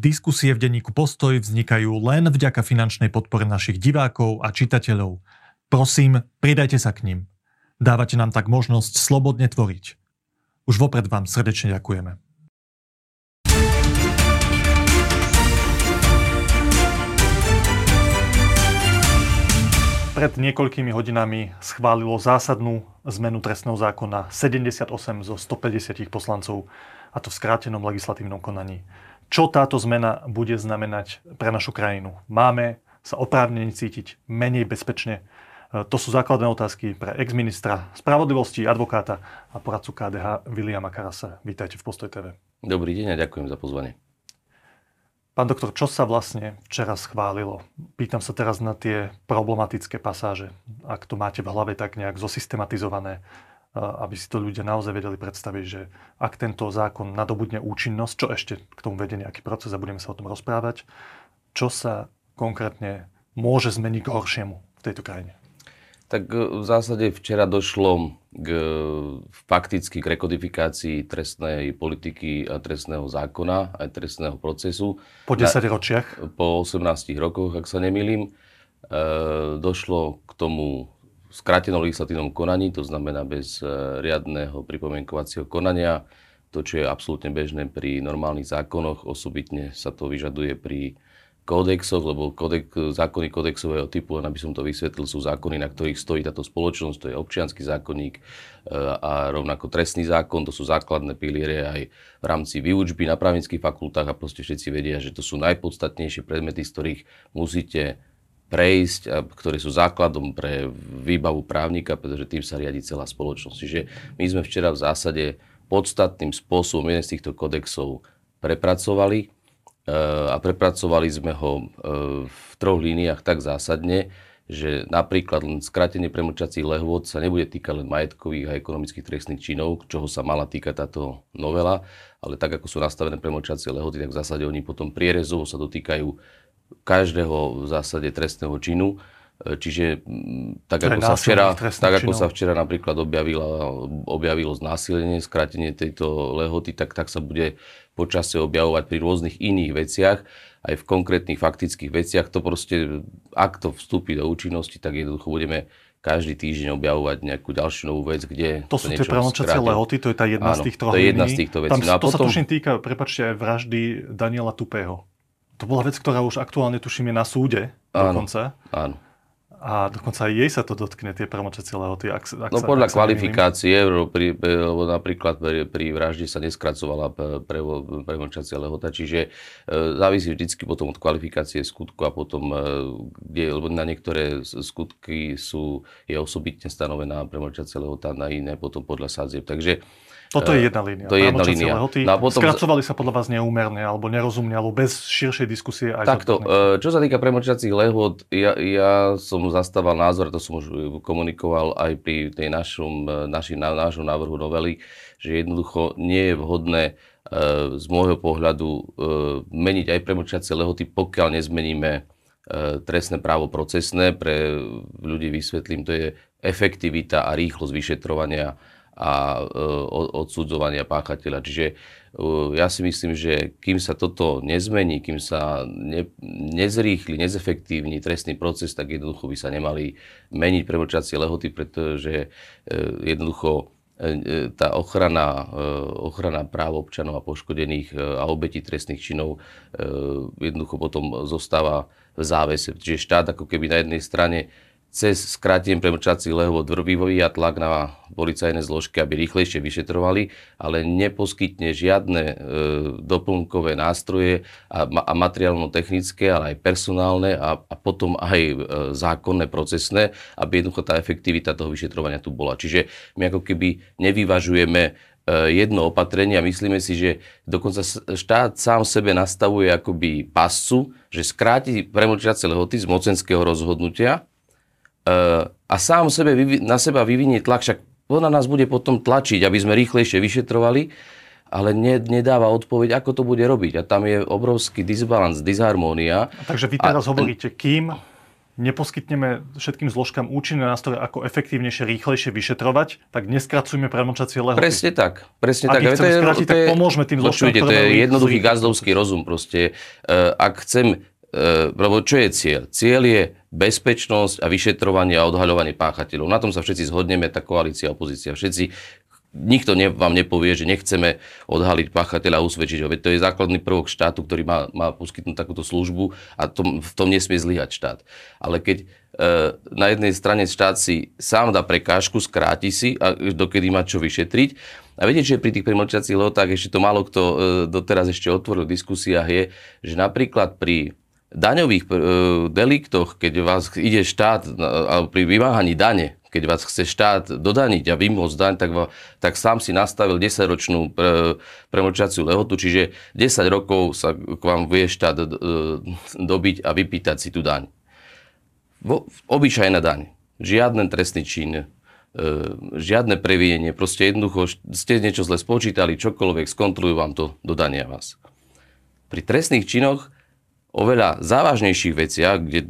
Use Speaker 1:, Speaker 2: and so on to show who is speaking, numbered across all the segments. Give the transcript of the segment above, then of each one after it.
Speaker 1: Diskusie v denníku Postoj vznikajú len vďaka finančnej podpore našich divákov a čitateľov. Prosím, pridajte sa k ním. Dávate nám tak možnosť slobodne tvoriť. Už vopred vám srdečne ďakujeme. Pred niekoľkými hodinami schválilo zásadnú zmenu trestného zákona 78 zo 150 poslancov, a to v skrátenom legislatívnom konaní čo táto zmena bude znamenať pre našu krajinu. Máme sa oprávnene cítiť menej bezpečne? E, to sú základné otázky pre ex-ministra spravodlivosti, advokáta a poradcu KDH Viliama Karasa. Vítajte v Postoj TV.
Speaker 2: Dobrý deň a ďakujem za pozvanie.
Speaker 1: Pán doktor, čo sa vlastne včera schválilo? Pýtam sa teraz na tie problematické pasáže. Ak to máte v hlave tak nejak zosystematizované, aby si to ľudia naozaj vedeli predstaviť, že ak tento zákon nadobudne účinnosť, čo ešte k tomu vedie nejaký proces a budeme sa o tom rozprávať, čo sa konkrétne môže zmeniť k horšiemu v tejto krajine?
Speaker 2: Tak e, v zásade včera došlo k, fakticky k rekodifikácii trestnej politiky a trestného zákona aj trestného procesu.
Speaker 1: Po 10 Na, ročiach?
Speaker 2: Po 18 rokoch, ak sa nemýlim. E, došlo k tomu skrátenom legislatívnom konaní, to znamená bez e, riadného pripomienkovacieho konania. To, čo je absolútne bežné pri normálnych zákonoch, osobitne sa to vyžaduje pri kódexoch, lebo kódex, zákony kódexového typu, len aby som to vysvetlil, sú zákony, na ktorých stojí táto spoločnosť, to je občianský zákonník e, a rovnako trestný zákon, to sú základné piliere aj v rámci výučby na právnických fakultách a proste všetci vedia, že to sú najpodstatnejšie predmety, z ktorých musíte prejsť, a ktoré sú základom pre výbavu právnika, pretože tým sa riadi celá spoločnosť. Čiže my sme včera v zásade podstatným spôsobom jeden z týchto kodexov prepracovali e, a prepracovali sme ho e, v troch líniách tak zásadne, že napríklad len skratenie premlčacích lehôd sa nebude týkať len majetkových a ekonomických trestných činov, čoho sa mala týkať táto novela, ale tak ako sú nastavené premlčacie lehoty, tak v zásade oni potom prierezovo sa dotýkajú každého v zásade trestného činu. E, čiže tak ako, sa včera, tak ako sa včera napríklad objavilo, objavilo znásilnenie, skrátenie tejto lehoty, tak, tak sa bude počasie objavovať pri rôznych iných veciach, aj v konkrétnych faktických veciach. To proste, ak to vstúpi do účinnosti, tak jednoducho budeme každý týždeň objavovať nejakú ďalšiu novú vec, kde...
Speaker 1: To sú tie premlčacie lehoty, to je tá jedna
Speaker 2: Áno,
Speaker 1: z tých troch
Speaker 2: to je jedna z týchto vecí.
Speaker 1: Tam, no a to potom... sa tuším týka, prepačte, aj vraždy Daniela Tupého. To bola vec, ktorá už aktuálne tuším je na súde
Speaker 2: áno,
Speaker 1: dokonca.
Speaker 2: Áno.
Speaker 1: A dokonca aj jej sa to dotkne, tie pravomočacie lehoty. Ak,
Speaker 2: ak no sa, podľa ak kvalifikácie, pri, lebo napríklad pri, vražde sa neskracovala pre, pravomočacia lehota, čiže e, závisí vždycky potom od kvalifikácie skutku a potom, e, kde, lebo na niektoré skutky sú, je osobitne stanovená pravomočacia lehota, na iné potom podľa sadzieb. Takže
Speaker 1: toto je jedna línia.
Speaker 2: To je jedna línia.
Speaker 1: Lehoty no potom... Skracovali sa podľa vás neúmerne alebo nerozumne, alebo bez širšej diskusie aj
Speaker 2: Takto, e, čo sa týka premlčacích lehot, ja, ja som zastával názor, to som už komunikoval aj pri tej našom, e, naši, na, našom návrhu novely, že jednoducho nie je vhodné e, z môjho pohľadu meniť aj premlčacie lehoty, pokiaľ nezmeníme trestné právo procesné. Pre ľudí vysvetlím, to je efektivita a rýchlosť vyšetrovania a e, odsudzovania páchateľa. Čiže e, ja si myslím, že kým sa toto nezmení, kým sa ne, nezrýchli, nezefektívni trestný proces, tak jednoducho by sa nemali meniť premlčacie lehoty, pretože e, jednoducho tá ochrana, ochrana práv občanov a poškodených a obetí trestných činov jednoducho potom zostáva v závese. Čiže štát ako keby na jednej strane cez skrátenie premlčacích lehôd vyvíja tlak na policajné zložky, aby rýchlejšie vyšetrovali, ale neposkytne žiadne e, doplnkové nástroje a, a materiálno-technické, ale aj personálne a, a potom aj e, zákonné, procesné, aby jednoducho tá efektivita toho vyšetrovania tu bola. Čiže my ako keby nevyvažujeme e, jedno opatrenie a myslíme si, že dokonca štát sám sebe nastavuje akoby pascu, že skráti premlčiace lehoty z mocenského rozhodnutia, a sám sebe, na seba vyvinie tlak, však ona nás bude potom tlačiť, aby sme rýchlejšie vyšetrovali, ale ne, nedáva odpoveď, ako to bude robiť. A tam je obrovský disbalans, disharmónia.
Speaker 1: Takže vy teraz a, hovoríte, kým neposkytneme všetkým zložkám účinné nástroje, ako efektívnejšie, rýchlejšie vyšetrovať, tak neskracujme premočacie lehoty.
Speaker 2: Presne tak. Presne
Speaker 1: Ak
Speaker 2: tak.
Speaker 1: chceme skrátiť, tak pomôžeme tým zložkám,
Speaker 2: to je jednoduchý
Speaker 1: zlý-
Speaker 2: gazdovský rozum. Proste, uh, ak chcem, lebo čo je cieľ? Cieľ je bezpečnosť a vyšetrovanie a odhaľovanie páchateľov. Na tom sa všetci zhodneme, tá koalícia, opozícia, všetci Nikto ne, vám nepovie, že nechceme odhaliť páchateľa a usvedčiť ho. Veď to je základný prvok štátu, ktorý má, má poskytnúť takúto službu a tom, v tom nesmie zlyhať štát. Ale keď e, na jednej strane štát si sám dá prekážku, skráti si, a dokedy má čo vyšetriť. A viete, že pri tých premlčiacich lehotách ešte to málo kto e, doteraz ešte otvoril v diskusiách je, že napríklad pri daňových e, deliktoch, keď vás ide štát, alebo pri vymáhaní dane, keď vás chce štát dodaniť a vymôcť daň, tak, tak sám si nastavil 10-ročnú pre, premlčaciu lehotu, čiže 10 rokov sa k vám vie štát e, dobiť a vypýtať si tú daň. Obyčajná daň. Žiadny trestný čin, e, žiadne previnenie, proste jednoducho ste niečo zle spočítali, čokoľvek, skontrolujú vám to, dodania vás. Pri trestných činoch oveľa závažnejších veciach, kde e,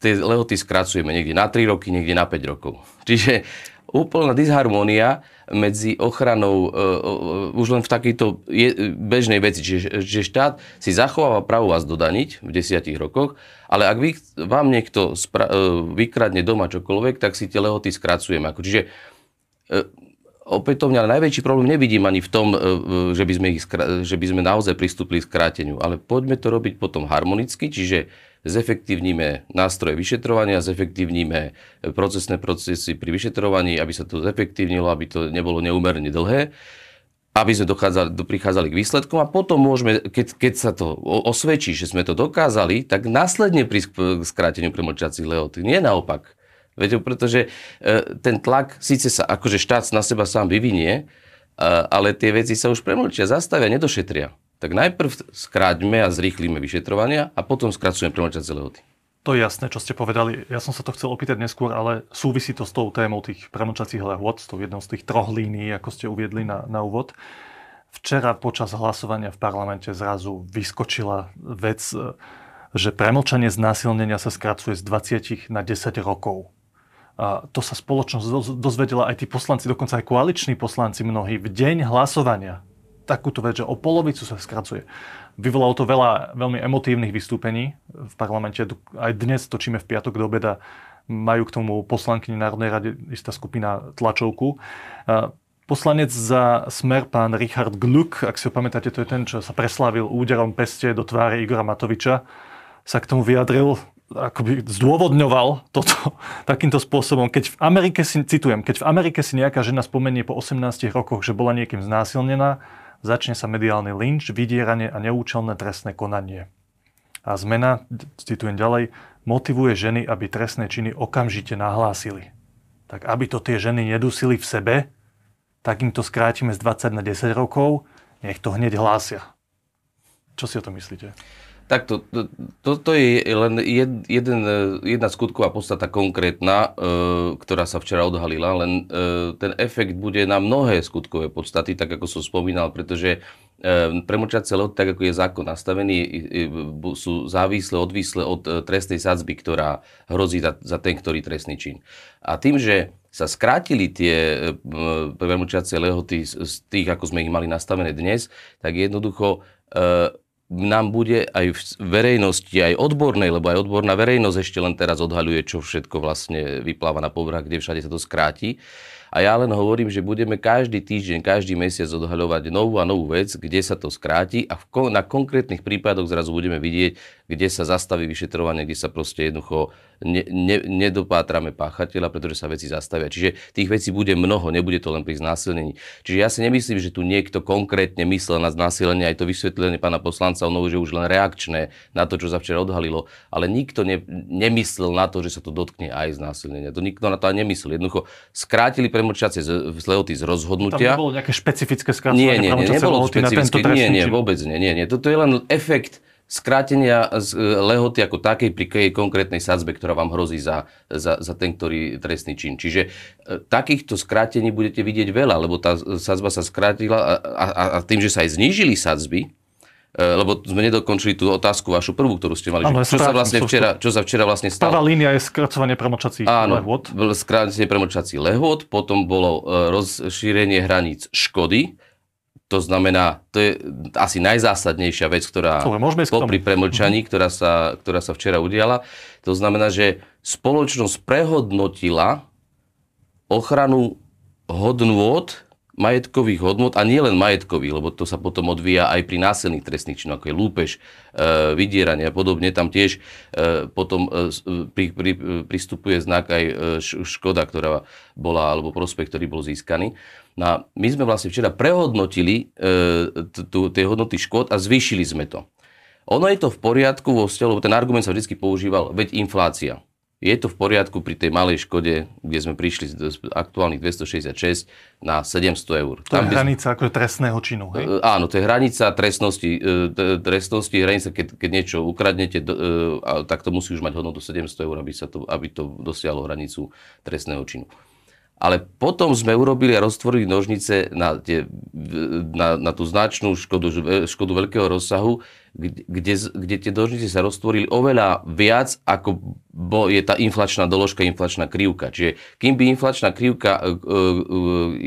Speaker 2: tie lehoty skracujeme niekde na 3 roky, niekde na 5 rokov. Čiže úplná disharmónia medzi ochranou e, už len v takejto je, bežnej veci. Čiže že štát si zachováva právo vás dodaniť v desiatich rokoch, ale ak vy, vám niekto spra, e, vykradne doma čokoľvek, tak si tie lehoty skracujeme. Ako, čiže e, opätovne, ale najväčší problém nevidím ani v tom, e, že by sme, ich, že by sme naozaj pristúpili k skráteniu, ale poďme to robiť potom harmonicky, čiže zefektívnime nástroje vyšetrovania, zefektívnime procesné procesy pri vyšetrovaní, aby sa to zefektívnilo, aby to nebolo neúmerne dlhé, aby sme dochádzali, do- prichádzali k výsledkom a potom môžeme, keď, keď sa to osvedčí, že sme to dokázali, tak následne prísť k skráteniu premlčacích lehoty. Nie naopak. Viete, pretože e, ten tlak, síce sa akože štát na seba sám vyvinie, e, ale tie veci sa už premlčia, zastavia, nedošetria. Tak najprv skráťme a zrýchlíme vyšetrovania a potom skracujeme premlčacie lehoty.
Speaker 1: To je jasné, čo ste povedali. Ja som sa to chcel opýtať neskôr, ale súvisí to s tou témou tých premlčacích lehôd, s tou jednou z tých troch línií, ako ste uviedli na, na úvod. Včera počas hlasovania v parlamente zrazu vyskočila vec, e, že premlčanie znásilnenia sa skracuje z 20 na 10 rokov. To sa spoločnosť doz- dozvedela aj tí poslanci, dokonca aj koaliční poslanci mnohí v deň hlasovania. Takúto vec, že o polovicu sa skracuje. Vyvolalo to veľa veľmi emotívnych vystúpení v parlamente. Aj dnes točíme v piatok do obeda. Majú k tomu poslankyni Národnej rade istá skupina tlačovku. Poslanec za smer, pán Richard Gluck, ak si ho pamätáte, to je ten, čo sa preslávil úderom peste do tváre Igora Matoviča, sa k tomu vyjadril, akoby zdôvodňoval toto takýmto spôsobom. Keď v Amerike si, citujem, keď v Amerike si nejaká žena spomenie po 18 rokoch, že bola niekým znásilnená, začne sa mediálny lynč, vydieranie a neúčelné trestné konanie. A zmena, citujem ďalej, motivuje ženy, aby trestné činy okamžite nahlásili. Tak aby to tie ženy nedusili v sebe, tak im to skrátime z 20 na 10 rokov, nech to hneď hlásia. Čo si o to myslíte?
Speaker 2: Tak to, to, to, to je len jed, jeden, e, jedna skutková podstata konkrétna, e, ktorá sa včera odhalila, len e, ten efekt bude na mnohé skutkové podstaty, tak ako som spomínal, pretože e, premlčacie lehoty, tak ako je zákon nastavený, sú závislé, odvislé od e, trestnej sadzby, ktorá hrozí za, za ten, ktorý trestný čin. A tým, že sa skrátili tie e, premlčacie lehoty z, z tých, ako sme ich mali nastavené dnes, tak jednoducho nám bude aj v verejnosti, aj odbornej, lebo aj odborná verejnosť ešte len teraz odhaľuje, čo všetko vlastne vypláva na povrch, kde všade sa to skráti. A ja len hovorím, že budeme každý týždeň, každý mesiac odhaľovať novú a novú vec, kde sa to skráti a na konkrétnych prípadoch zrazu budeme vidieť, kde sa zastaví vyšetrovanie, kde sa proste jednoducho ne, ne, nedopátrame páchateľa, pretože sa veci zastavia. Čiže tých vecí bude mnoho, nebude to len pri znásilnení. Čiže ja si nemyslím, že tu niekto konkrétne myslel na znásilnenie, aj to vysvetlenie pána poslanca, ono už je už len reakčné na to, čo sa včera odhalilo, ale nikto ne, nemyslel na to, že sa to dotkne aj znásilnenia. To nikto na to aj nemyslel. Jednoducho skrátili premlčacie z lehoty z
Speaker 1: Tam
Speaker 2: rozhodnutia.
Speaker 1: nebolo nejaké špecifické
Speaker 2: Nie,
Speaker 1: skracovanie
Speaker 2: nie, nie,
Speaker 1: pravomoci
Speaker 2: nebolo špecifické, nie, nie, vôbec nie, nie, nie. Toto je len efekt skrátenia z e, lehoty ako takej pri konkrétnej sadzbe, ktorá vám hrozí za, za, za ten, ktorý trestný čin. Čiže e, takýchto skrátení budete vidieť veľa, lebo tá sadzba sa skrátila a, a, a tým, že sa aj znížili sadzby, lebo sme nedokončili tú otázku vašu prvú, ktorú ste mali.
Speaker 1: Áno,
Speaker 2: čo, sa vlastne včera, čo sa včera vlastne stalo?
Speaker 1: Prvá línia je skracovanie premočacích
Speaker 2: Áno,
Speaker 1: lehôd.
Speaker 2: skracovanie premočacích lehôd, potom bolo rozšírenie hraníc škody, to znamená, to je asi najzásadnejšia vec, ktorá popri premlčaní, mhm. ktorá sa, ktorá sa včera udiala. To znamená, že spoločnosť prehodnotila ochranu hodnôt majetkových hodnot a nie len majetkových, lebo to sa potom odvíja aj pri násilných trestných činoch, ako je lúpež, e, vydieranie a podobne. Tam tiež e, potom e, pri, pri, pristupuje znak aj škoda, ktorá bola, alebo prospekt, ktorý bol získaný. No my sme vlastne včera prehodnotili tie hodnoty škod a zvýšili sme to. Ono je to v poriadku vo vzťahu, lebo ten argument sa vždy používal, veď inflácia je to v poriadku pri tej malej škode, kde sme prišli z aktuálnych 266 na 700 eur.
Speaker 1: To Tam je hranica ako trestného činu, hej?
Speaker 2: E, áno, to je hranica trestnosti, e, trestnosti hranica, keď, keď niečo ukradnete, e, tak to musí už mať hodnotu 700 eur, aby, sa to, aby to dosiahlo hranicu trestného činu. Ale potom sme urobili a roztvorili nožnice na, tie, na, na tú značnú škodu, škodu veľkého rozsahu, kde, kde tie nožnice sa roztvorili oveľa viac, ako bo, je tá inflačná doložka, inflačná krivka. Čiže kým by inflačná krivka e, e, e,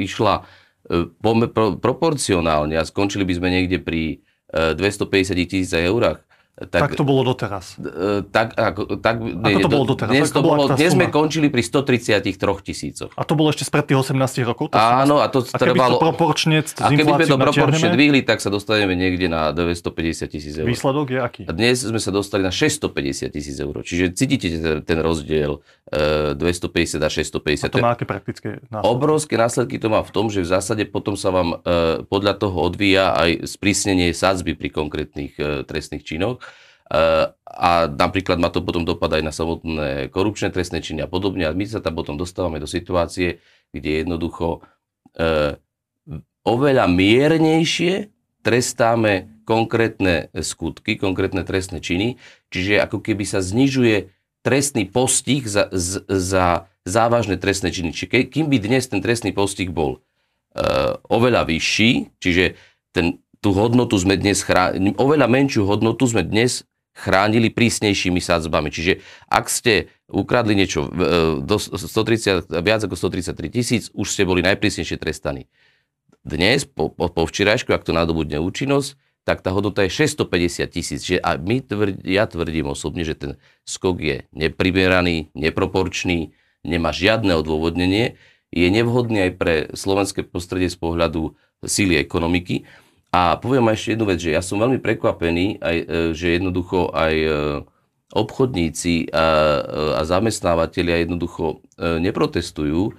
Speaker 2: išla e, pro, proporcionálne a skončili by sme niekde pri e, 250 tisíc eurách,
Speaker 1: tak, tak to bolo doteraz.
Speaker 2: E, tak, ako, tak,
Speaker 1: ako to bolo doteraz?
Speaker 2: Dnes, to bolo, dnes sme končili pri 133 tisícoch.
Speaker 1: A to bolo ešte spred tých 18 rokov?
Speaker 2: To Áno, a to a trvalo...
Speaker 1: to proporčne s
Speaker 2: A keby sme to proporčne dvihli, tak sa dostaneme niekde na 950 tisíc eur.
Speaker 1: Výsledok je aký?
Speaker 2: A dnes sme sa dostali na 650 tisíc eur. Čiže cítite ten, ten rozdiel e, 250 a 650.
Speaker 1: A to má aké praktické
Speaker 2: následky? Obrovské následky to má v tom, že v zásade potom sa vám e, podľa toho odvíja aj sprísnenie sadzby pri konkrétnych e, trestných činoch. A napríklad má to potom dopad aj na samotné korupčné trestné činy a podobne. A my sa tam potom dostávame do situácie, kde jednoducho e, oveľa miernejšie trestáme konkrétne skutky, konkrétne trestné činy, čiže ako keby sa znižuje trestný postih za, za závažné trestné činy. Čiže kým by dnes ten trestný postih bol e, oveľa vyšší, čiže ten, tú hodnotu sme dnes, chránili, oveľa menšiu hodnotu sme dnes chránili prísnejšími sadzbami. Čiže ak ste ukradli niečo e, do 130, viac ako 133 tisíc, už ste boli najprísnejšie trestaní. Dnes, po, po, po včerajšku, ak to nadobudne účinnosť, tak tá hodnota je 650 tisíc. A my tvrdí, ja tvrdím osobne, že ten skok je neprimeraný, neproporčný, nemá žiadne odôvodnenie, je nevhodný aj pre slovenské prostredie z pohľadu síly ekonomiky. A poviem ešte jednu vec, že ja som veľmi prekvapený, aj, e, že jednoducho aj e, obchodníci a, a zamestnávateľia jednoducho e, neprotestujú,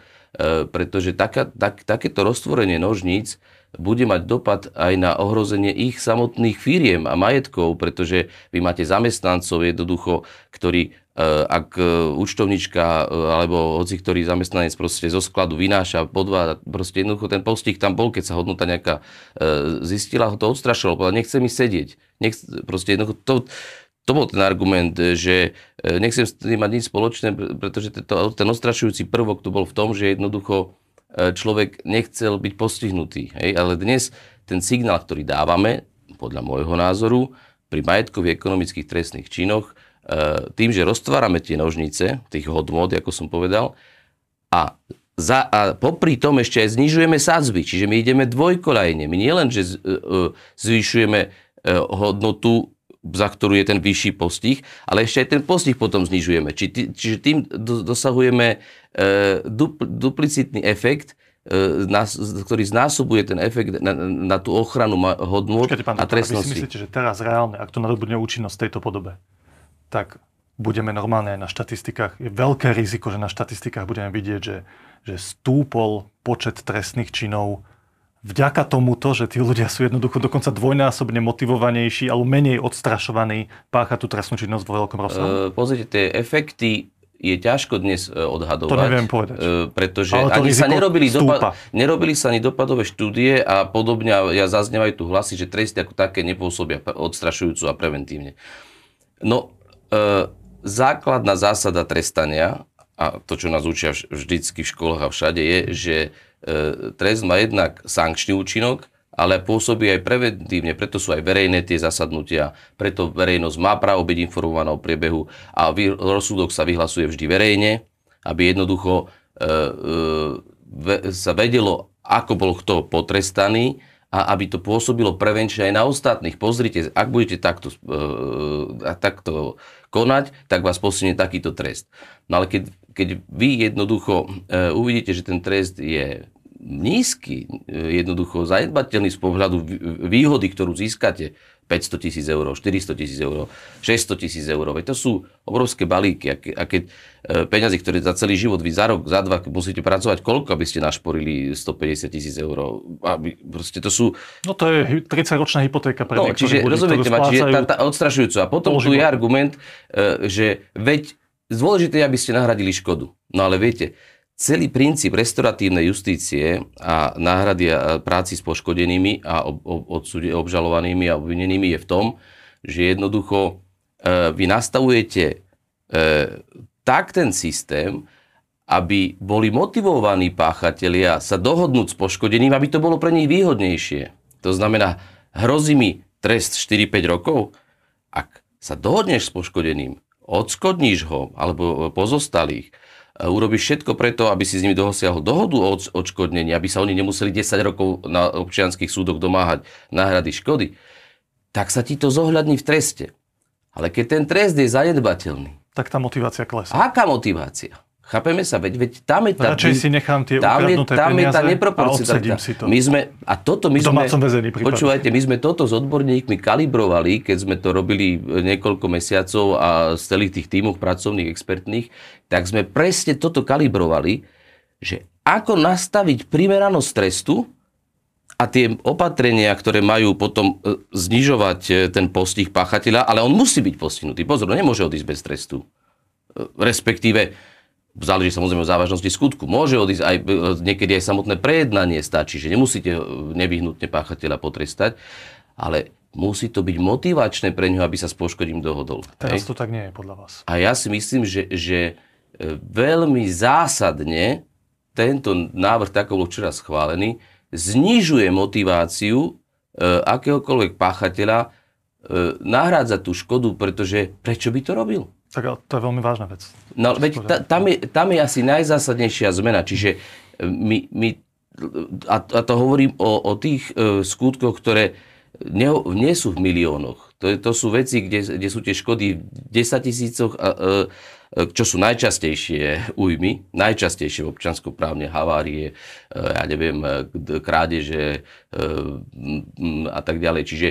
Speaker 2: pretože taká, tak, takéto roztvorenie nožníc bude mať dopad aj na ohrozenie ich samotných firiem a majetkov, pretože vy máte zamestnancov jednoducho, ktorí E, ak e, účtovnička e, alebo hoci ktorý zamestnanec proste zo skladu vynáša podváda, proste jednoducho ten postih tam bol, keď sa hodnota nejaká zistila, ho to odstrašilo, povedal, nechce mi sedieť. Nechce, proste jednoducho to, to bol ten argument, že nechcem s tým mať nič spoločné, pretože to, ten ostrašujúci prvok tu bol v tom, že jednoducho človek nechcel byť postihnutý. Hej? Ale dnes ten signál, ktorý dávame, podľa môjho názoru, pri majetkových ekonomických trestných činoch, E, tým, že roztvárame tie nožnice, tých hodnot, ako som povedal, a, za, a popri tom ešte aj znižujeme sadzby, čiže my ideme dvojkolajne. My nielen, že e, e, zvyšujeme hodnotu, za ktorú je ten vyšší postih, ale ešte aj ten postih potom znižujeme. Či, čiže tým dosahujeme duplicitný efekt, ktorý znásobuje ten efekt na, na tú ochranu hodnot a trestnosti.
Speaker 1: Vy si myslíte, že teraz reálne, ak to nadobudne účinnosť v tejto podobe, tak budeme normálne aj na štatistikách. Je veľké riziko, že na štatistikách budeme vidieť, že, že stúpol počet trestných činov vďaka tomuto, že tí ľudia sú jednoducho dokonca dvojnásobne motivovanejší alebo menej odstrašovaní páchať tú trestnú činnosť vo veľkom rozsahu? Uh,
Speaker 2: pozrite, tie efekty je ťažko dnes e, odhadovať.
Speaker 1: To neviem povedať.
Speaker 2: Uh, pretože ani sa nerobili, dopa- nerobili sa ani dopadové štúdie a podobne, ja zaznievajú tu hlasy, že tresty ako také nepôsobia odstrašujúco a preventívne. No, E, základná zásada trestania, a to, čo nás učia vždycky v školách a všade, je, že e, trest má jednak sankčný účinok ale pôsobí aj preventívne, preto sú aj verejné tie zasadnutia, preto verejnosť má právo byť informovaná o priebehu a rozsudok sa vyhlasuje vždy verejne, aby jednoducho e, e, sa vedelo, ako bol kto potrestaný a aby to pôsobilo prevenčne aj na ostatných. Pozrite, ak budete takto, e, takto konať, tak vás posunie takýto trest. No ale keď, keď vy jednoducho e, uvidíte, že ten trest je nízky, e, jednoducho zanedbateľný z pohľadu výhody, ktorú získate, 500 tisíc eur, 400 tisíc eur, 600 tisíc eur. Veď to sú obrovské balíky. A keď e, peniaze, ktoré za celý život vy za rok, za dva musíte pracovať, koľko, aby ste našporili 150 tisíc eur? Aby, proste to sú...
Speaker 1: No to je 30-ročná hypotéka pre
Speaker 2: no, čiže, ľudí, rozumiete ma, čiže tá, tá odstrašujúca. A potom tu je argument, že veď dôležité je, aby ste nahradili škodu. No ale viete, celý princíp restoratívnej justície a náhrady práci s poškodenými a obžalovanými a obvinenými je v tom, že jednoducho e, vy nastavujete e, tak ten systém, aby boli motivovaní páchatelia sa dohodnúť s poškodeným, aby to bolo pre nich výhodnejšie. To znamená, hrozí mi trest 4-5 rokov, ak sa dohodneš s poškodeným, odskodníš ho, alebo pozostalých, urobíš všetko preto, aby si s nimi dosiahol dohodu o odškodnení, aby sa oni nemuseli 10 rokov na občianských súdoch domáhať náhrady škody, tak sa ti to zohľadní v treste. Ale keď ten trest je zanedbateľný.
Speaker 1: Tak tá motivácia klesá.
Speaker 2: Aká motivácia? Chápeme sa, veď, veď tam je tá...
Speaker 1: Radšej si nechám tie tam
Speaker 2: je, tam
Speaker 1: je
Speaker 2: tá neproporcionalita.
Speaker 1: si to.
Speaker 2: My sme, a toto my sme,
Speaker 1: väzení,
Speaker 2: počúvajte, my sme toto s odborníkmi kalibrovali, keď sme to robili niekoľko mesiacov a z celých tých tímov pracovných, expertných, tak sme presne toto kalibrovali, že ako nastaviť primeranosť trestu a tie opatrenia, ktoré majú potom e, znižovať e, ten postih páchateľa, ale on musí byť postihnutý. Pozor, nemôže odísť bez trestu. E, respektíve, záleží samozrejme o závažnosti skutku. Môže odísť aj, niekedy aj samotné prejednanie stačí, že nemusíte nevyhnutne páchateľa potrestať, ale musí to byť motivačné pre ňo, aby sa s poškodím dohodol.
Speaker 1: Teraz hej? to tak nie je podľa vás.
Speaker 2: A ja si myslím, že, že e, veľmi zásadne tento návrh, tak bol včera schválený, znižuje motiváciu e, akéhokoľvek páchateľa e, nahrádzať tú škodu, pretože prečo by to robil?
Speaker 1: Tak to je veľmi vážna vec.
Speaker 2: No, veď ta, tam, je, tam je asi najzásadnejšia zmena. Čiže e, my, my a, a to hovorím o, o tých e, skutkoch, ktoré nie, nie sú v miliónoch. To, to sú veci, kde, kde sú tie škody v 10 tisícoch, a, e, e, čo sú najčastejšie újmy, najčastejšie v občanskoprávne havárie, e, ja neviem, krádeže a tak ďalej. Čiže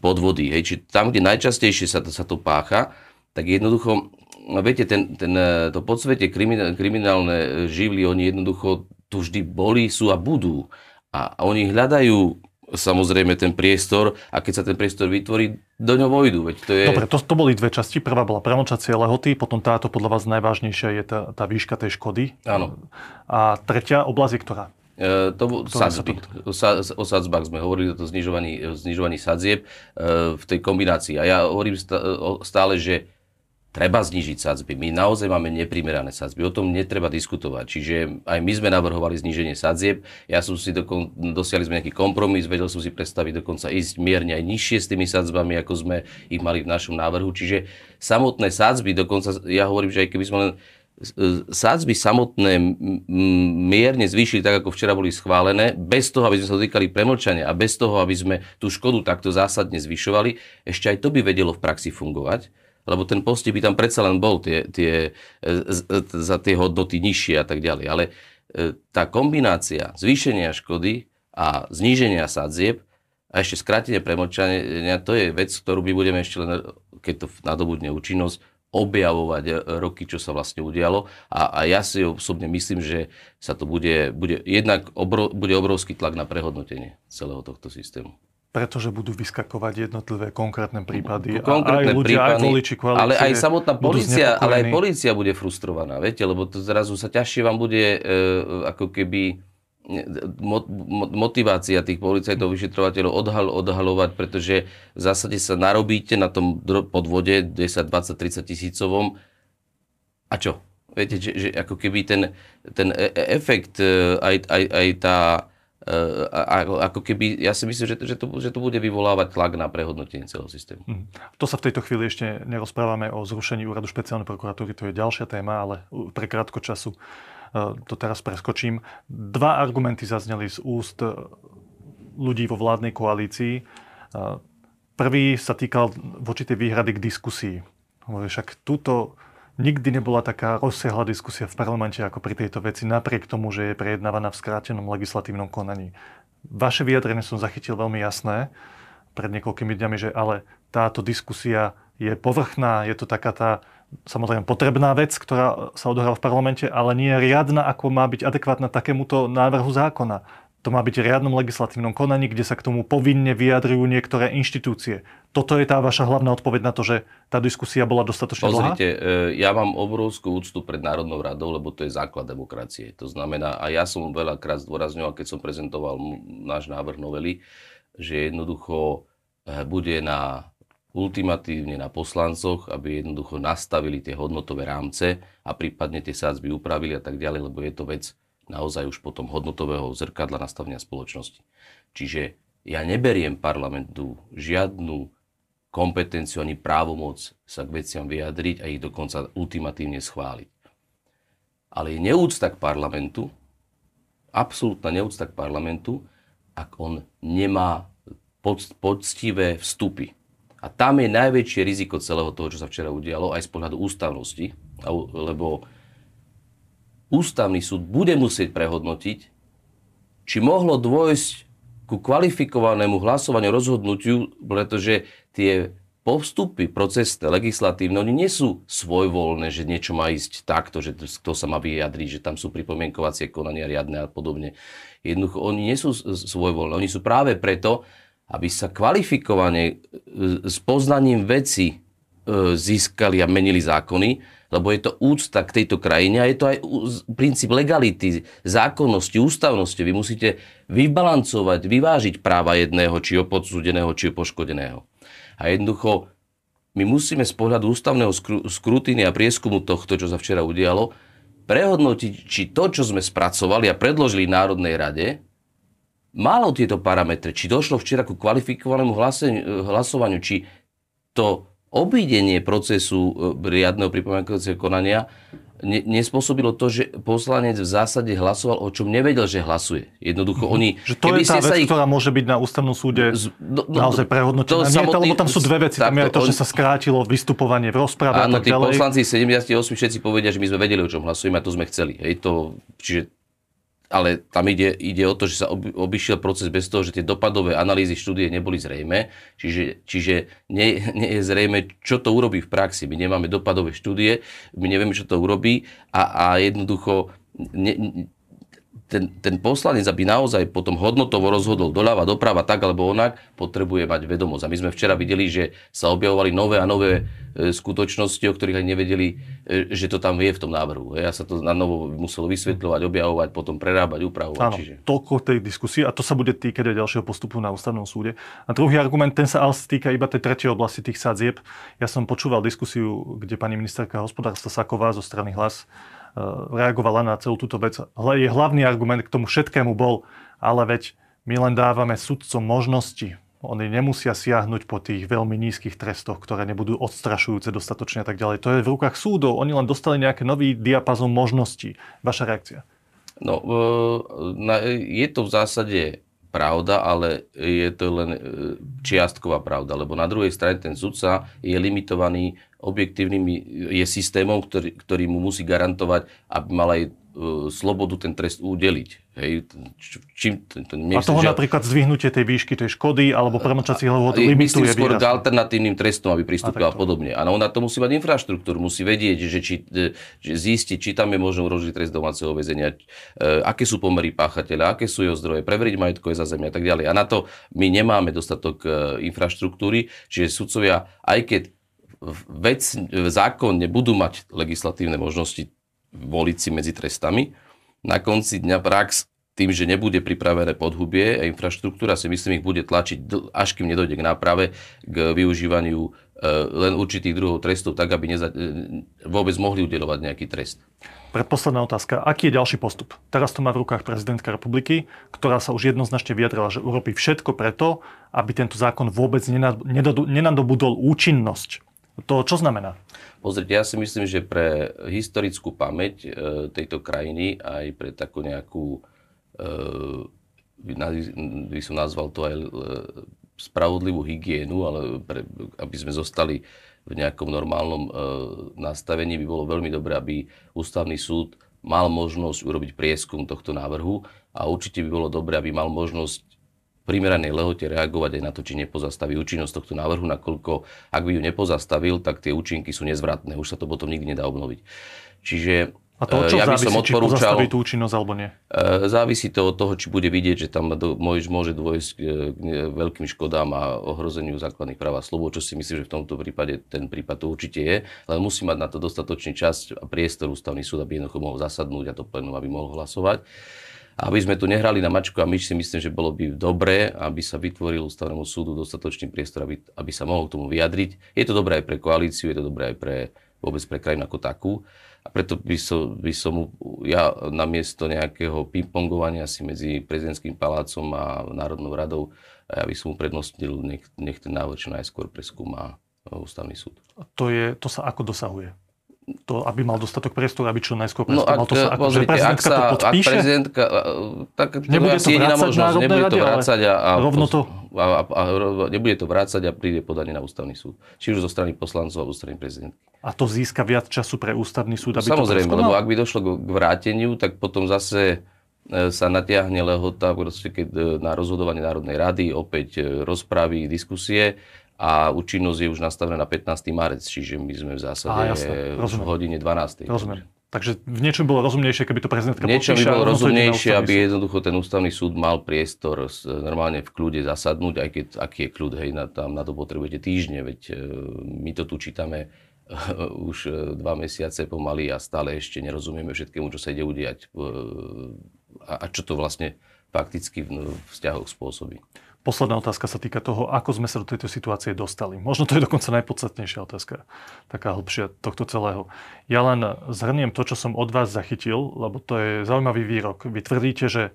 Speaker 2: podvody, hej, či tam, kde najčastejšie sa to, sa to pácha, tak jednoducho, no viete, ten, ten, e, to podsvete kriminálne živly, oni jednoducho tu vždy boli, sú a budú. A oni hľadajú samozrejme ten priestor a keď sa ten priestor vytvorí, do ňoho vojdu. Veď to je...
Speaker 1: Dobre, to, to boli dve časti. Prvá bola premočacie lehoty, potom táto podľa vás najvážnejšia je tá, tá výška tej škody.
Speaker 2: Áno.
Speaker 1: A tretia oblasť je ktorá?
Speaker 2: E, to sadzby. Sa, o sadzbách sme hovorili, o to znižovaní, znižovaní sadzieb e, v tej kombinácii. A ja hovorím stále, že treba znižiť sadzby. My naozaj máme neprimerané sadzby. O tom netreba diskutovať. Čiže aj my sme navrhovali zníženie sadzieb. Ja som si dokon, dosiahli sme nejaký kompromis, vedel som si predstaviť dokonca ísť mierne aj nižšie s tými sadzbami, ako sme ich mali v našom návrhu. Čiže samotné sadzby, dokonca ja hovorím, že aj keby sme len sádzby samotné mierne zvýšili tak, ako včera boli schválené, bez toho, aby sme sa dotýkali premlčania a bez toho, aby sme tú škodu takto zásadne zvyšovali, ešte aj to by vedelo v praxi fungovať lebo ten postih by tam predsa len bol tie, tie, e, za tie hodnoty nižšie a tak ďalej. Ale e, tá kombinácia zvýšenia škody a zníženia sadzieb a ešte skrátenie premočania, to je vec, ktorú my budeme ešte len, keď to nadobudne účinnosť, objavovať e, roky, čo sa vlastne udialo. A, a ja si osobne myslím, že sa to bude, bude jednak obro, bude obrovský tlak na prehodnotenie celého tohto systému
Speaker 1: pretože budú vyskakovať jednotlivé konkrétne prípady. Konkrétne a aj ľudia, prípady, aj voliči koalície
Speaker 2: Ale aj samotná policia, ale aj policia bude frustrovaná, viete, lebo to zrazu sa ťažšie vám bude e, ako keby motivácia tých policajtov, vyšetrovateľov odhal, odhalovať, pretože v zásade sa narobíte na tom podvode 10, 20, 30 tisícovom. A čo? Viete, že, že ako keby ten, ten e, e, efekt, e, aj, aj, aj tá, ako keby, ja si myslím, že, že, to, že to bude vyvolávať tlak na prehodnotenie celého systému. Hmm.
Speaker 1: To sa v tejto chvíli ešte nerozprávame o zrušení úradu špeciálnej prokuratúry, to je ďalšia téma, ale pre krátko času to teraz preskočím. Dva argumenty zazneli z úst ľudí vo vládnej koalícii. Prvý sa týkal voči tej výhrady k diskusii. Však túto nikdy nebola taká rozsiahla diskusia v parlamente ako pri tejto veci, napriek tomu, že je prejednávaná v skrátenom legislatívnom konaní. Vaše vyjadrenie som zachytil veľmi jasné pred niekoľkými dňami, že ale táto diskusia je povrchná, je to taká tá samozrejme potrebná vec, ktorá sa odohrala v parlamente, ale nie je riadna, ako má byť adekvátna takémuto návrhu zákona to má byť v riadnom legislatívnom konaní, kde sa k tomu povinne vyjadrujú niektoré inštitúcie. Toto je tá vaša hlavná odpoveď na to, že tá diskusia bola dostatočne?
Speaker 2: Pozrite, e, ja mám obrovskú úctu pred Národnou radou, lebo to je základ demokracie. To znamená, a ja som veľakrát zdôrazňoval, keď som prezentoval náš návrh novely, že jednoducho e, bude na ultimatívne na poslancoch, aby jednoducho nastavili tie hodnotové rámce a prípadne tie sádzby upravili a tak ďalej, lebo je to vec naozaj už potom hodnotového zrkadla nastavenia spoločnosti. Čiže ja neberiem parlamentu žiadnu kompetenciu ani právomoc sa k veciam vyjadriť a ich dokonca ultimatívne schváliť. Ale je neúcta k parlamentu, absolútna neúcta k parlamentu, ak on nemá poctivé vstupy. A tam je najväčšie riziko celého toho, čo sa včera udialo, aj z pohľadu ústavnosti, lebo ústavný súd bude musieť prehodnotiť, či mohlo dôjsť ku kvalifikovanému hlasovaniu, rozhodnutiu, pretože tie postupy procesné, legislatívne, oni nie sú svojvoľné, že niečo má ísť takto, že kto sa má vyjadriť, že tam sú pripomienkovacie konania riadne a podobne. Jednoducho, oni nie sú svojvoľné, oni sú práve preto, aby sa kvalifikovane e, s poznaním veci e, získali a menili zákony, lebo je to úcta k tejto krajine a je to aj princíp legality, zákonnosti, ústavnosti. Vy musíte vybalancovať, vyvážiť práva jedného, či opodsúdeného, či poškodeného. A jednoducho, my musíme z pohľadu ústavného skrutiny a prieskumu tohto, čo sa včera udialo, prehodnotiť, či to, čo sme spracovali a predložili Národnej rade, malo tieto parametre, či došlo včera ku kvalifikovanému hlasovaniu, či to obídenie procesu e, riadneho pripomienkovacieho konania ne, nespôsobilo to, že poslanec v zásade hlasoval, o čom nevedel, že hlasuje. Jednoducho mm-hmm. oni...
Speaker 1: Že to je tá vec, ich... ktorá môže byť na ústavnom súde z, no, no, naozaj prehodnotená. Nie, samotný, lebo tam sú dve veci. Tam je to, on... že sa skrátilo vystupovanie v rozprave
Speaker 2: Áno,
Speaker 1: tak tí ďalej.
Speaker 2: poslanci 78 všetci povedia, že my sme vedeli, o čom hlasujeme a to sme chceli. Hej, to, čiže ale tam ide, ide o to, že sa obišiel proces bez toho, že tie dopadové analýzy štúdie neboli zrejme, čiže, čiže nie, nie je zrejme, čo to urobí v praxi. My nemáme dopadové štúdie, my nevieme, čo to urobí a, a jednoducho ne, ten, ten poslanec, aby naozaj potom hodnotovo rozhodol doľava, doprava, tak alebo onak, potrebuje mať vedomosť. A my sme včera videli, že sa objavovali nové a nové e, skutočnosti, o ktorých aj nevedeli, e, že to tam je v tom návrhu. Ja sa to na novo muselo vysvetľovať, objavovať, potom prerábať, upravovať.
Speaker 1: Áno, čiže... toľko tej diskusie a to sa bude týkať aj ďalšieho postupu na ústavnom súde. A druhý argument, ten sa ale týka iba tej tretej oblasti tých sadzieb. Ja som počúval diskusiu, kde pani ministerka hospodárstva Saková zo strany Hlas E, reagovala na celú túto vec. Je hlavný argument k tomu všetkému bol, ale veď my len dávame sudcom možnosti. Oni nemusia siahnuť po tých veľmi nízkych trestoch, ktoré nebudú odstrašujúce dostatočne a tak ďalej. To je v rukách súdov. Oni len dostali nejaký nový diapazon možností. Vaša reakcia?
Speaker 2: No, e, je to v zásade pravda, ale je to len e, čiastková pravda, lebo na druhej strane ten sudca je limitovaný objektívnymi, je systémom, ktorý, ktorý mu musí garantovať, aby mal aj uh, slobodu ten trest udeliť. Hej,
Speaker 1: čím, to, to a toho že... napríklad zdvihnutie tej výšky tej škody alebo premočací lehôd limituje
Speaker 2: Myslím skôr k alternatívnym trestom, aby pristúpil a, a podobne. A ona to musí mať infraštruktúru, musí vedieť, že, či, e, že zistiť, či tam je možno urožiť trest domáceho väzenia, e, aké sú pomery páchateľa, aké sú jeho zdroje, preveriť majetkové zázemie a tak ďalej. A na to my nemáme dostatok infraštruktúry, čiže sudcovia, aj keď vec, zákon nebudú mať legislatívne možnosti voliť si medzi trestami. Na konci dňa prax tým, že nebude pripravené podhubie a infraštruktúra si myslím ich bude tlačiť, až kým nedojde k náprave, k využívaniu e, len určitých druhov trestov, tak aby neza, e, vôbec mohli udelovať nejaký trest.
Speaker 1: Predposledná otázka. Aký je ďalší postup? Teraz to má v rukách prezidentka republiky, ktorá sa už jednoznačne vyjadrila, že urobí všetko preto, aby tento zákon vôbec nenadobudol účinnosť. To čo znamená?
Speaker 2: Pozrite, ja si myslím, že pre historickú pamäť e, tejto krajiny aj pre takú nejakú by som nazval to aj e, spravodlivú hygienu, ale pre, aby sme zostali v nejakom normálnom e, nastavení, by bolo veľmi dobré, aby ústavný súd mal možnosť urobiť prieskum tohto návrhu a určite by bolo dobré, aby mal možnosť primeranej lehote reagovať aj na to, či nepozastaví účinnosť tohto návrhu, nakoľko ak by ju nepozastavil, tak tie účinky sú nezvratné, už sa to potom nikdy nedá obnoviť. Čiže
Speaker 1: a to, čo ja závisí, som odporúčal, či tú účinnosť alebo nie?
Speaker 2: E, závisí to od toho, či bude vidieť, že tam môže dôjsť k veľkým škodám a ohrozeniu základných práv a slobod, čo si myslím, že v tomto prípade ten prípad to určite je, ale musí mať na to dostatočný čas a priestor ústavný súd, aby jednoducho mohol zasadnúť a to plénum, aby mohol hlasovať. Aby sme tu nehrali na mačku a myš si myslím, že bolo by dobré, aby sa vytvoril ústavnému súdu dostatočný priestor, aby, aby sa mohol k tomu vyjadriť. Je to dobré aj pre koalíciu, je to dobré aj pre vôbec pre krajinu ako takú. A preto by som, by som ja namiesto nejakého pingpongovania si medzi prezidentským palácom a Národnou radou, ja by som mu prednostnil, nech, nech ten návrh čo najskôr preskúma ústavný súd.
Speaker 1: To, je, to sa ako dosahuje? To, aby mal dostatok priestoru, aby čo najskôr no,
Speaker 2: ak,
Speaker 1: to sa,
Speaker 2: ako, pozrite, ak sa, to podpíše, ak prezidentka, tak
Speaker 1: nebude to jediná možnosť, nebude to vrácať a, a,
Speaker 2: rovno to... A, a, a, nebude to vrácať a príde podanie na ústavný súd. Či už zo strany poslancov alebo zo strany prezidentky.
Speaker 1: A to získa viac času pre ústavný súd, aby
Speaker 2: Samozrejme,
Speaker 1: to
Speaker 2: lebo ak by došlo k vráteniu, tak potom zase e, sa natiahne lehota keď e, na rozhodovanie Národnej rady, opäť e, rozpravy, diskusie a účinnosť je už nastavená na 15. marec, čiže my sme v zásade Á, v hodine 12.
Speaker 1: Rozumiem. Takže v niečom bolo rozumnejšie, keby to prezidentka
Speaker 2: Niečo by bolo rozumnejšie, aby jednoducho ten ústavný súd mal priestor normálne v kľude zasadnúť, aj keď aký je kľud, hej, na, tam na to potrebujete týždne, veď e, my to tu čítame už e, dva mesiace pomaly a stále ešte nerozumieme všetkému, čo sa ide udiať e, a čo to vlastne fakticky v vzťahoch spôsobí.
Speaker 1: Posledná otázka sa týka toho, ako sme sa do tejto situácie dostali. Možno to je dokonca najpodstatnejšia otázka, taká hlbšia tohto celého. Ja len zhrniem to, čo som od vás zachytil, lebo to je zaujímavý výrok. Vy tvrdíte, že,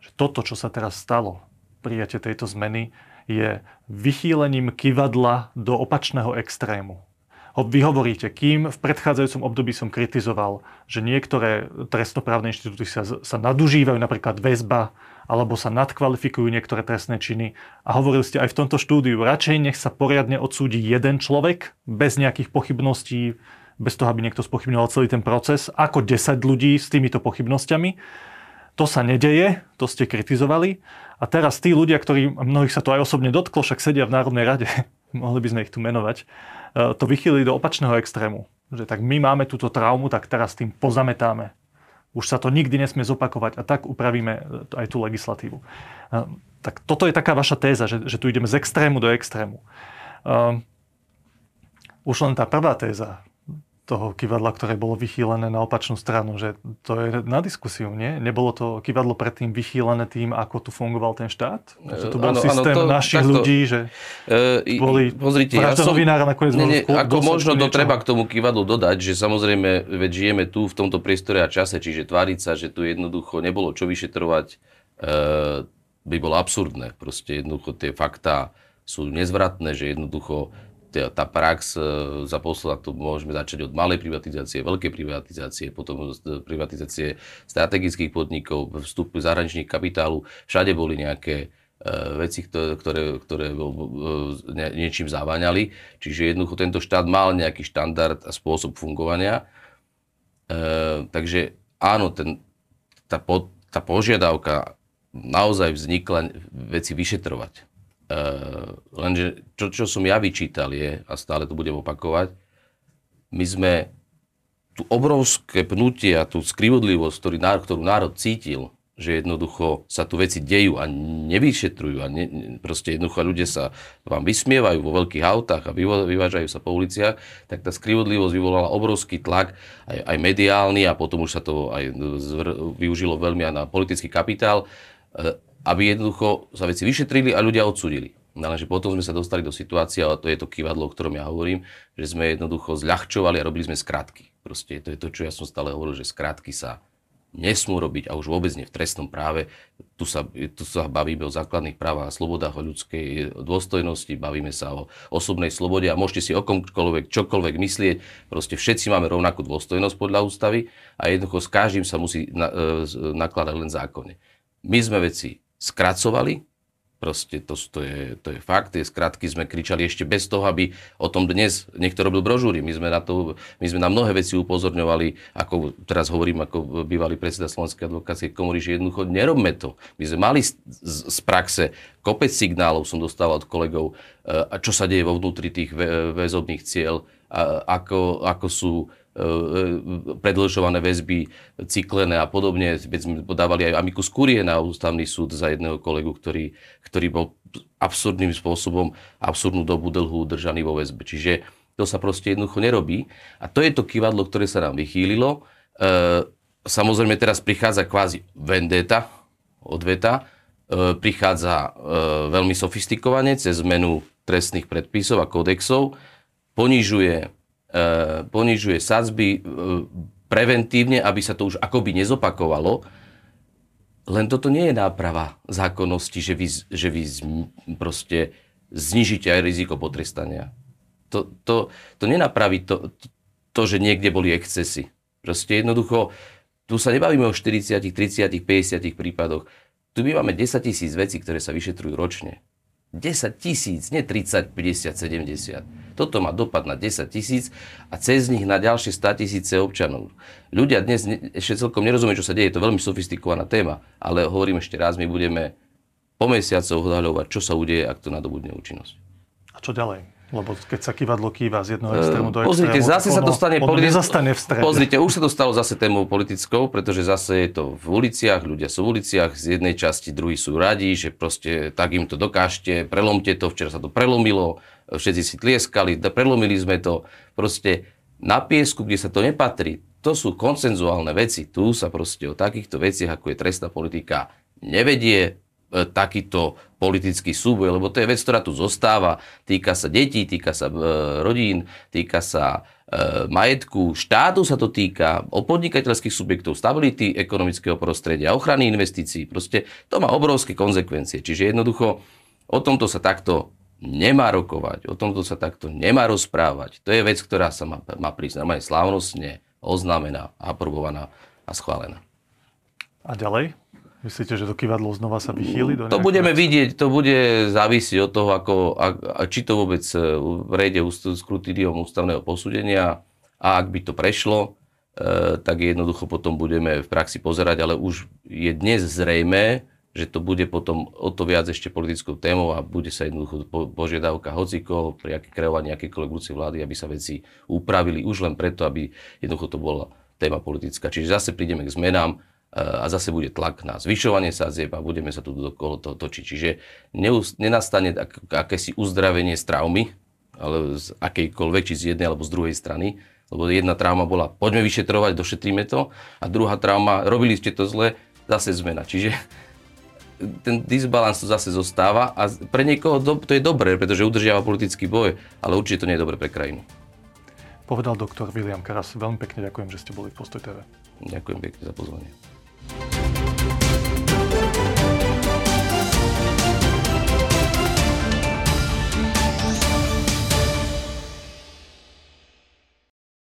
Speaker 1: že toto, čo sa teraz stalo, prijatie tejto zmeny, je vychýlením kivadla do opačného extrému. Vy hovoríte, kým v predchádzajúcom období som kritizoval, že niektoré trestnoprávne inštitúty sa, sa nadužívajú, napríklad väzba, alebo sa nadkvalifikujú niektoré trestné činy. A hovorili ste aj v tomto štúdiu, radšej nech sa poriadne odsúdi jeden človek bez nejakých pochybností, bez toho, aby niekto spochybňoval celý ten proces, ako 10 ľudí s týmito pochybnosťami. To sa nedeje, to ste kritizovali. A teraz tí ľudia, ktorí, mnohých sa to aj osobne dotklo, však sedia v Národnej rade, mohli by sme ich tu menovať, e, to vychýlili do opačného extrému. Že tak my máme túto traumu, tak teraz tým pozametáme už sa to nikdy nesmie zopakovať a tak upravíme e, aj tú legislatívu. E, tak toto je taká vaša téza, že, že tu ideme z extrému do extrému. Um, už len tá prvá téza, toho kivadla, ktoré bolo vychýlené na opačnú stranu, že to je na diskusiu, nie? Nebolo to kivadlo predtým vychýlené tým, ako tu fungoval ten štát? Že to bol ano, systém ano, to, našich takto, ľudí, že uh, boli pozrite, ja som, novinára nakoniec
Speaker 2: nie, nie, Ako možno to treba k tomu kivadlu dodať, že samozrejme, veď žijeme tu v tomto priestore a čase, čiže tváriť sa, že tu jednoducho nebolo čo vyšetrovať, uh, by bolo absurdné. Proste jednoducho tie faktá sú nezvratné, že jednoducho tá prax e, za posled, to môžeme začať od malej privatizácie, veľkej privatizácie, potom privatizácie strategických podnikov, vstupu zahraničných kapitálu. Všade boli nejaké e, veci, ktoré, ktoré, e, niečím zaváňali. Čiže jednoducho tento štát mal nejaký štandard a spôsob fungovania. takže áno, ten, tá, po, tá požiadavka naozaj vznikla veci vyšetrovať. Uh, lenže čo, čo som ja vyčítal je, a stále to budem opakovať, my sme tu obrovské pnutie a tú skrivodlivosť, ktorý, ktorú národ cítil že jednoducho sa tu veci dejú a nevyšetrujú a ne, proste jednoducho ľudia sa vám vysmievajú vo veľkých autách a vyvážajú sa po uliciach, tak tá skrivodlivosť vyvolala obrovský tlak, aj, aj mediálny a potom už sa to aj zvr, využilo veľmi aj na politický kapitál, aby jednoducho sa veci vyšetrili a ľudia odsudili. No lenže potom sme sa dostali do situácie, a to je to kývadlo, o ktorom ja hovorím, že sme jednoducho zľahčovali a robili sme skratky. Proste to je to, čo ja som stále hovoril, že skratky sa nesmú robiť a už vôbec nie v trestnom práve. Tu sa, tu sa bavíme o základných právach a slobodách, o ľudskej dôstojnosti, bavíme sa o osobnej slobode a môžete si o komkoľvek, čokoľvek myslieť. Proste všetci máme rovnakú dôstojnosť podľa ústavy a jednoducho s každým sa musí na, e, nakladať len zákonne. My sme veci skracovali, Proste to, to, je, to je fakt. Tie skratky sme kričali ešte bez toho, aby o tom dnes niekto robil brožúry. My sme na, to, my sme na mnohé veci upozorňovali, ako teraz hovorím ako bývalý predseda Slovenskej advokátskej komory, že jednoducho nerobme to. My sme mali z, z, praxe kopec signálov, som dostával od kolegov, a čo sa deje vo vnútri tých väzobných cieľ, ako, ako sú E, e, predlžované väzby, cyklené a podobne. Veď sme podávali aj Amikus Kurie na ústavný súd za jedného kolegu, ktorý, ktorý bol absurdným spôsobom, absurdnú dobu dlhú držaný vo väzbe. Čiže to sa proste jednoducho nerobí. A to je to kývadlo, ktoré sa nám vychýlilo. E, samozrejme teraz prichádza kvázi vendeta, odveta, e, prichádza e, veľmi sofistikovane cez zmenu trestných predpisov a kódexov, ponižuje E, ponižuje sadzby e, preventívne, aby sa to už akoby nezopakovalo. Len toto nie je náprava zákonnosti, že vy, že vy proste znižíte aj riziko potrestania. To, to, to nenapraví to, to, že niekde boli excesy. Proste jednoducho, tu sa nebavíme o 40, 30, 50 prípadoch. Tu my máme 10 tisíc vecí, ktoré sa vyšetrujú ročne. 10 tisíc, nie 30, 50, 70. Toto má dopad na 10 tisíc a cez nich na ďalšie 100 tisíce občanov. Ľudia dnes ešte celkom nerozumiejú, čo sa deje, je to veľmi sofistikovaná téma, ale hovorím ešte raz, my budeme po mesiacoch odhaľovať, čo sa udeje, ak to nadobudne účinnosť.
Speaker 1: A čo ďalej? Lebo keď sa kývadlo kýva z jedného extrému do
Speaker 2: Pozrite,
Speaker 1: extrému,
Speaker 2: zase sa to stane
Speaker 1: politi- nezastane v strede.
Speaker 2: Pozrite, už sa to stalo zase témou politickou, pretože zase je to v uliciach, ľudia sú v uliciach, z jednej časti druhí sú radi, že proste tak im to dokážte, prelomte to, včera sa to prelomilo, všetci si tlieskali, prelomili sme to. Proste na piesku, kde sa to nepatrí, to sú konsenzuálne veci. Tu sa proste o takýchto veciach, ako je trestná politika, nevedie, E, takýto politický súboj, lebo to je vec, ktorá tu zostáva. Týka sa detí, týka sa e, rodín, týka sa e, majetku, štátu sa to týka, o podnikateľských subjektov, stability ekonomického prostredia, ochrany investícií. Proste to má obrovské konsekvencie. Čiže jednoducho o tomto sa takto nemá rokovať, o tomto sa takto nemá rozprávať. To je vec, ktorá sa má, má prísť normálne slávnostne oznámená, aprobovaná a schválená.
Speaker 1: A ďalej? Myslíte, že to kývadlo znova sa vychýli?
Speaker 2: Do to budeme vidieť, to bude závisieť od toho, ako, a, a, či to vôbec e, prejde skrutídiom ústavného posúdenia a ak by to prešlo, e, tak jednoducho potom budeme v praxi pozerať, ale už je dnes zrejme, že to bude potom o to viac ešte politickou témou a bude sa jednoducho požiadavka hociko pri aký kreovaní akékoľvek budúcej vlády, aby sa veci upravili už len preto, aby jednoducho to bola téma politická. Čiže zase prídeme k zmenám, a zase bude tlak na zvyšovanie sadzieb a budeme sa tu dokolo toho točiť. Čiže neust, nenastane ak, akési uzdravenie z traumy, ale z akejkoľvek, či z jednej alebo z druhej strany, lebo jedna trauma bola, poďme vyšetrovať, došetríme to, a druhá trauma, robili ste to zle, zase zmena. Čiže ten disbalans tu zase zostáva a pre niekoho to je dobré, pretože udržiava politický boj, ale určite to nie je dobré pre krajinu.
Speaker 1: Povedal doktor William Karas. Veľmi pekne ďakujem, že ste boli v Postoj TV.
Speaker 2: Ďakujem pekne za pozvanie.